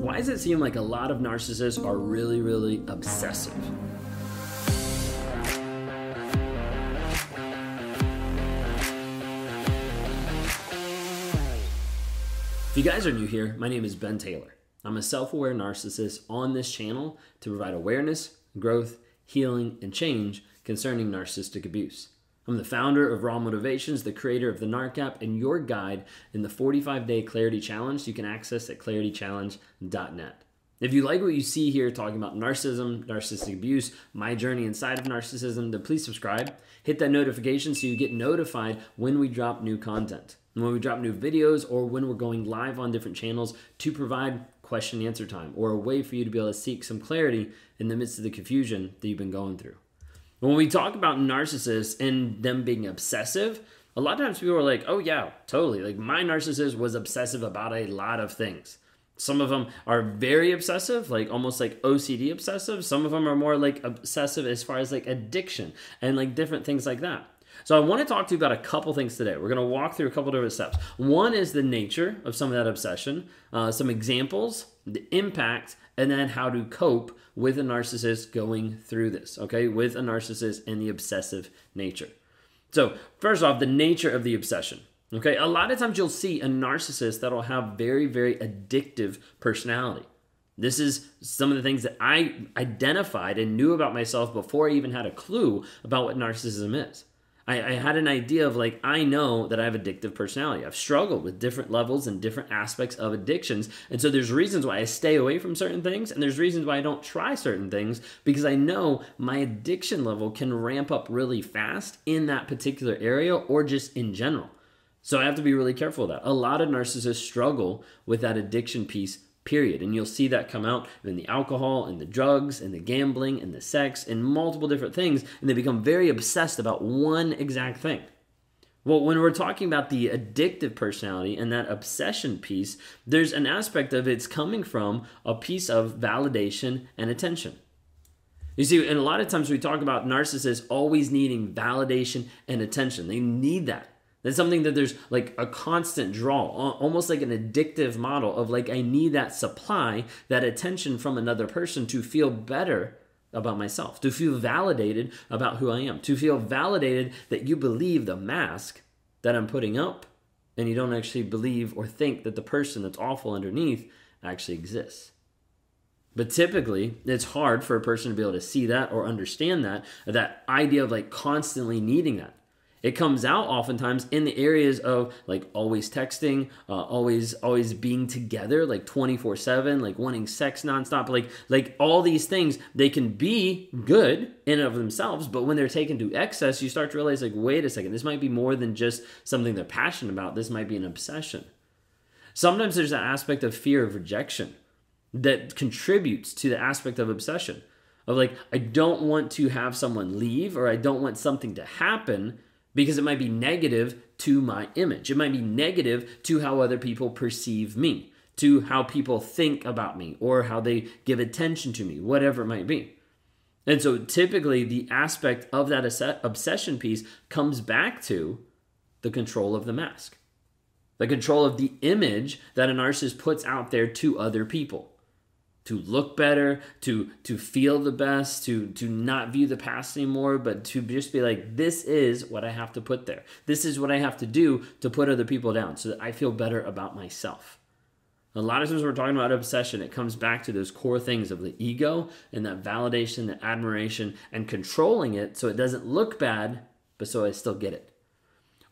Why does it seem like a lot of narcissists are really, really obsessive? If you guys are new here, my name is Ben Taylor. I'm a self aware narcissist on this channel to provide awareness, growth, healing, and change concerning narcissistic abuse. I'm the founder of Raw Motivations, the creator of the NARC app, and your guide in the 45 day Clarity Challenge you can access at claritychallenge.net. If you like what you see here talking about narcissism, narcissistic abuse, my journey inside of narcissism, then please subscribe. Hit that notification so you get notified when we drop new content, when we drop new videos, or when we're going live on different channels to provide question and answer time or a way for you to be able to seek some clarity in the midst of the confusion that you've been going through. When we talk about narcissists and them being obsessive, a lot of times people are like, oh, yeah, totally. Like, my narcissist was obsessive about a lot of things. Some of them are very obsessive, like almost like OCD obsessive. Some of them are more like obsessive as far as like addiction and like different things like that. So I want to talk to you about a couple things today. We're going to walk through a couple different steps. One is the nature of some of that obsession, uh, some examples, the impact, and then how to cope with a narcissist going through this, okay, with a narcissist and the obsessive nature. So, first off, the nature of the obsession. Okay, a lot of times you'll see a narcissist that'll have very, very addictive personality. This is some of the things that I identified and knew about myself before I even had a clue about what narcissism is. I, I, had an idea of like, I know that I have addictive personality. I've struggled with different levels and different aspects of addictions. And so there's reasons why I stay away from certain things, and there's reasons why I don't try certain things because I know my addiction level can ramp up really fast in that particular area or just in general. So I have to be really careful of that. A lot of narcissists struggle with that addiction piece period. And you'll see that come out in the alcohol and the drugs and the gambling and the sex and multiple different things. And they become very obsessed about one exact thing. Well, when we're talking about the addictive personality and that obsession piece, there's an aspect of it's coming from a piece of validation and attention. You see, and a lot of times we talk about narcissists always needing validation and attention. They need that. That's something that there's like a constant draw, almost like an addictive model of like, I need that supply, that attention from another person to feel better about myself, to feel validated about who I am, to feel validated that you believe the mask that I'm putting up and you don't actually believe or think that the person that's awful underneath actually exists. But typically, it's hard for a person to be able to see that or understand that, that idea of like constantly needing that. It comes out oftentimes in the areas of like always texting, uh, always always being together, like twenty four seven, like wanting sex nonstop, like like all these things. They can be good in and of themselves, but when they're taken to excess, you start to realize like, wait a second, this might be more than just something they're passionate about. This might be an obsession. Sometimes there's an aspect of fear of rejection that contributes to the aspect of obsession. Of like, I don't want to have someone leave, or I don't want something to happen because it might be negative to my image. It might be negative to how other people perceive me, to how people think about me, or how they give attention to me, whatever it might be. And so typically, the aspect of that obsession piece comes back to the control of the mask, the control of the image that a narcissist puts out there to other people to look better, to to feel the best, to to not view the past anymore, but to just be like, this is what I have to put there. This is what I have to do to put other people down so that I feel better about myself. A lot of times we're talking about obsession, it comes back to those core things of the ego and that validation, that admiration, and controlling it so it doesn't look bad, but so I still get it.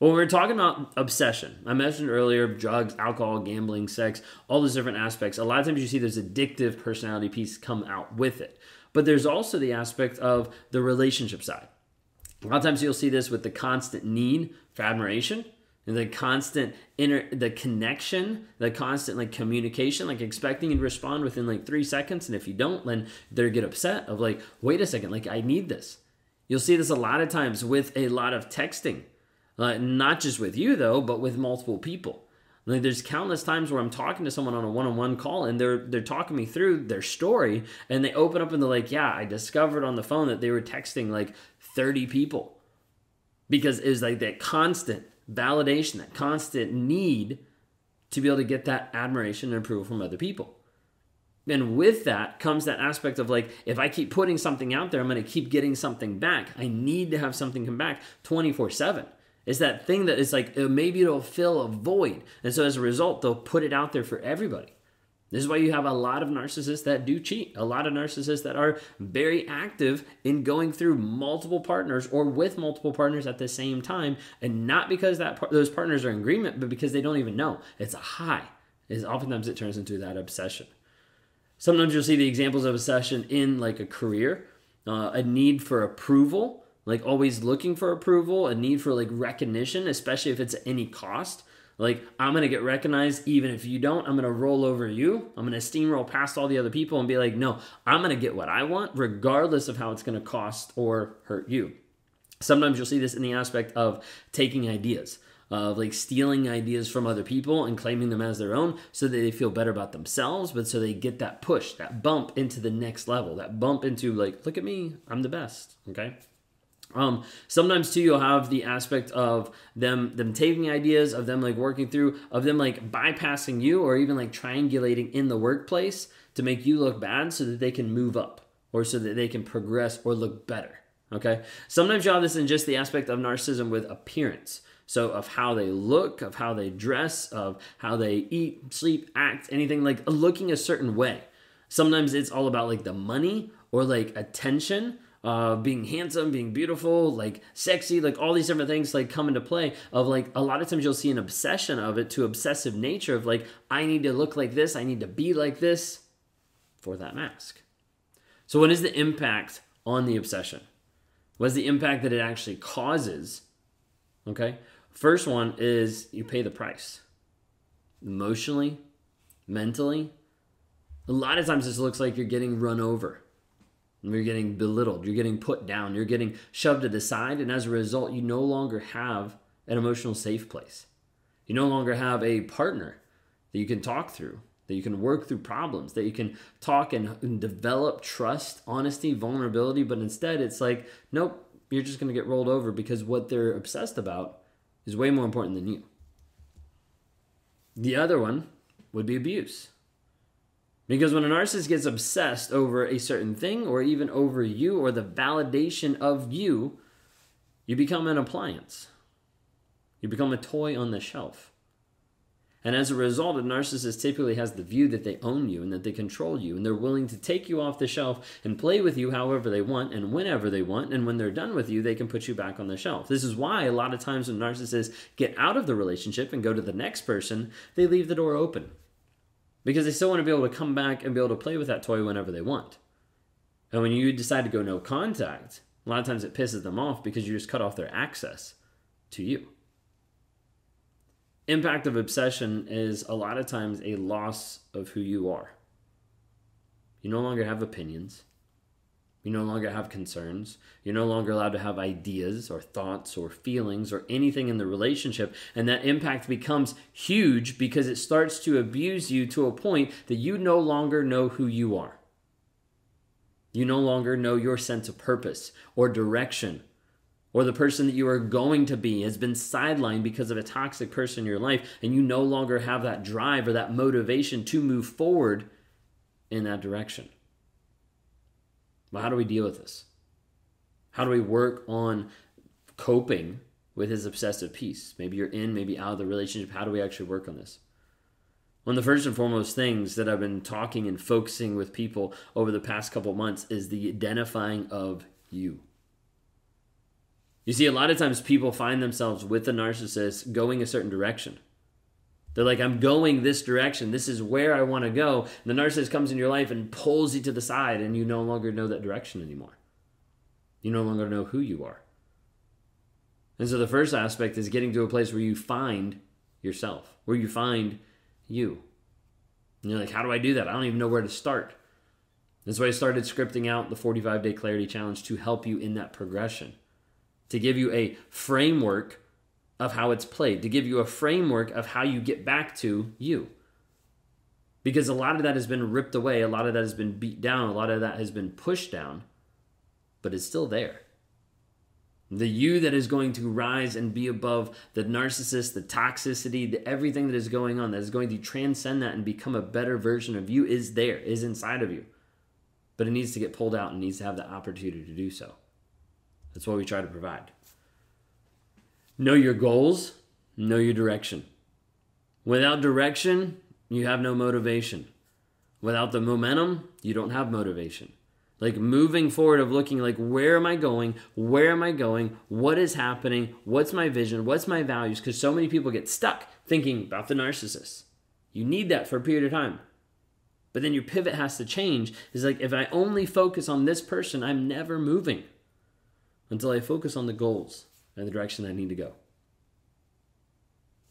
Well, we are talking about obsession. I mentioned earlier drugs, alcohol, gambling, sex, all those different aspects. A lot of times you see there's addictive personality piece come out with it. But there's also the aspect of the relationship side. A lot of times you'll see this with the constant need for admiration and the constant inner the connection the constant like communication like expecting you to respond within like three seconds and if you don't then they get upset of like wait a second like i need this you'll see this a lot of times with a lot of texting not just with you though, but with multiple people. Like there's countless times where I'm talking to someone on a one-on-one call and they're they're talking me through their story and they open up and they're like, "Yeah, I discovered on the phone that they were texting like 30 people." Because it was like that constant validation, that constant need to be able to get that admiration and approval from other people. And with that comes that aspect of like, if I keep putting something out there, I'm going to keep getting something back. I need to have something come back 24 7. It's that thing that is like, uh, maybe it'll fill a void. And so as a result, they'll put it out there for everybody. This is why you have a lot of narcissists that do cheat, a lot of narcissists that are very active in going through multiple partners or with multiple partners at the same time, and not because that par- those partners are in agreement, but because they don't even know. It's a high. Is oftentimes it turns into that obsession. Sometimes you'll see the examples of obsession in like a career, uh, a need for approval, like always looking for approval, a need for like recognition, especially if it's at any cost. Like, I'm to get recognized even if you don't. I'm to roll over you. I'm to steamroll past all the other people and be like, no, I'm to get what I want, regardless of how it's to cost or hurt you. Sometimes you'll see this in the aspect of taking ideas, of like stealing ideas from other people and claiming them as their own so that they feel better about themselves, but so they get that push, that bump into the next level, that bump into like, look at me, I'm the best. Okay. Um, sometimes too, you'll have the aspect of them them taking ideas, of them like working through, of them like bypassing you, or even like triangulating in the workplace to make you look bad, so that they can move up, or so that they can progress or look better. Okay. Sometimes you have this in just the aspect of narcissism with appearance. So of how they look, of how they dress, of how they eat, sleep, act, anything like looking a certain way. Sometimes it's all about like the money or like attention uh, being handsome, being beautiful, like sexy, like all these different things like come into play. Of like a lot of times you'll see an obsession of it to obsessive nature of like I need to look like this, I need to be like this for that mask. So what is the impact on the obsession? What is the impact that it actually causes? Okay, first one is you pay the price emotionally, mentally. A lot of times this looks like you're getting run over you're getting belittled. You're getting put down. You're getting shoved to the side. And as a result, you no longer have an emotional safe place. You no longer have a partner that you can talk through, that you can work through problems, that you can talk and, and develop trust, honesty, vulnerability. But instead, it's like, nope, you're just going to get rolled over because what they're obsessed about is way more important than you. The other one would be abuse. Because when a narcissist gets obsessed over a certain thing or even over you or the validation of you, you become an appliance. You become a toy on the shelf. And as a result, a narcissist typically has the view that they own you and that they control you, and they're willing to take you off the shelf and play with you however they want and whenever they want. And when they're done with you, they can put you back on the shelf. This is why a lot of times when narcissists get out of the relationship and go to the next person, they leave the door open because they still want to be able to come back and be able to play with that toy whenever they want. And when you decide to go no contact, a lot of times it pisses them off because you just cut off their access to you. Impact of obsession is a lot of times a loss of who you are. You no longer have opinions. You no longer have concerns. You're no longer allowed to have ideas or thoughts or feelings or anything in the relationship. And that impact becomes huge because it starts to abuse you to a point that you no longer know who you are. You no longer know your sense of purpose or direction or the person that you are going to be has been sidelined because of a toxic person in your life, and you no longer have that drive or that motivation to move forward in that direction. Well, how do we deal with this? How do we work on coping with his obsessive piece? Maybe you're in, maybe out of the relationship. How do we actually work on this? One of the first and foremost things that I've been talking and focusing with people over the past couple months is the identifying of you. You see, a lot of times people find themselves with a narcissist going a certain direction. They're like, I'm going this direction. This is where I want to go. And the narcissist comes in your life and pulls you to the side, and you no longer know that direction anymore. You no longer know who you are. And so the first aspect is getting to a place where you find yourself, where you find you. And you're like, how do I do that? I don't even know where to start. That's why I started scripting out the 45 day clarity challenge to help you in that progression, to give you a framework of how it's played, to give you a framework of how you get back to you. Because a lot of that has been ripped away, a lot of that has been beat down, a lot of that has been pushed down, but it's still there. The you that is going to rise and be above the narcissist, the toxicity, the everything that is going on, that is going to transcend that and become a better version of you is there, is inside of you. But it needs to get pulled out and needs to have the opportunity to do so. That's what we try to provide. Know your goals, know your direction. Without direction, you have no motivation. Without the momentum, you don't have motivation. Like moving forward of looking like where am I going? Where am I going? What is happening? What's my vision? What's my values? Because so many people get stuck thinking about the narcissist. You need that for a period of time. But then your pivot has to change. Is like if I only focus on this person, I'm never moving until I focus on the goals and the direction I need to go.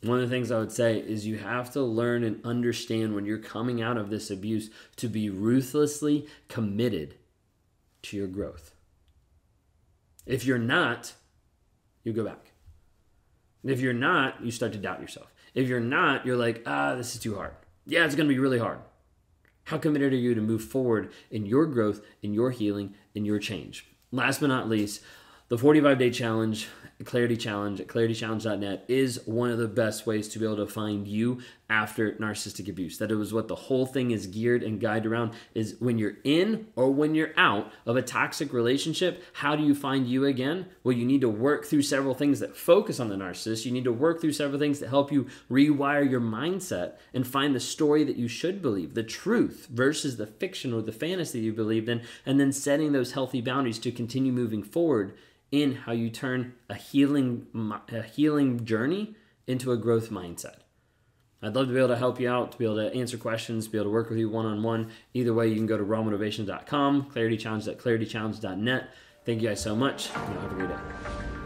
One of the things I would say is you have to learn and understand when you're coming out of this abuse to be ruthlessly committed to your growth. If you're not, you go back. If you're not, you start to doubt yourself. If you're not, you're like, ah, this is too hard. Yeah, it's going to be really hard. How committed are you to move forward in your growth, in your healing, in your change? Last but not least, the 45 day challenge Clarity Challenge at claritychallenge.net is one of the best ways to be able to find you after narcissistic abuse. That it was what the whole thing is geared and guided around is when you're in or when you're out of a toxic relationship, how do you find you again? Well, you need to work through several things that focus on the narcissist. You need to work through several things that help you rewire your mindset and find the story that you should believe, the truth versus the fiction or the fantasy you believed in, and then setting those healthy boundaries to continue moving forward in how you turn a healing a healing journey into a growth mindset. I'd love to be able to help you out, to be able to answer questions, be able to work with you one on one. Either way, you can go to rawmotivation.com, claritychallenge.claritychallenge.net. Thank you guys so much, have a great day.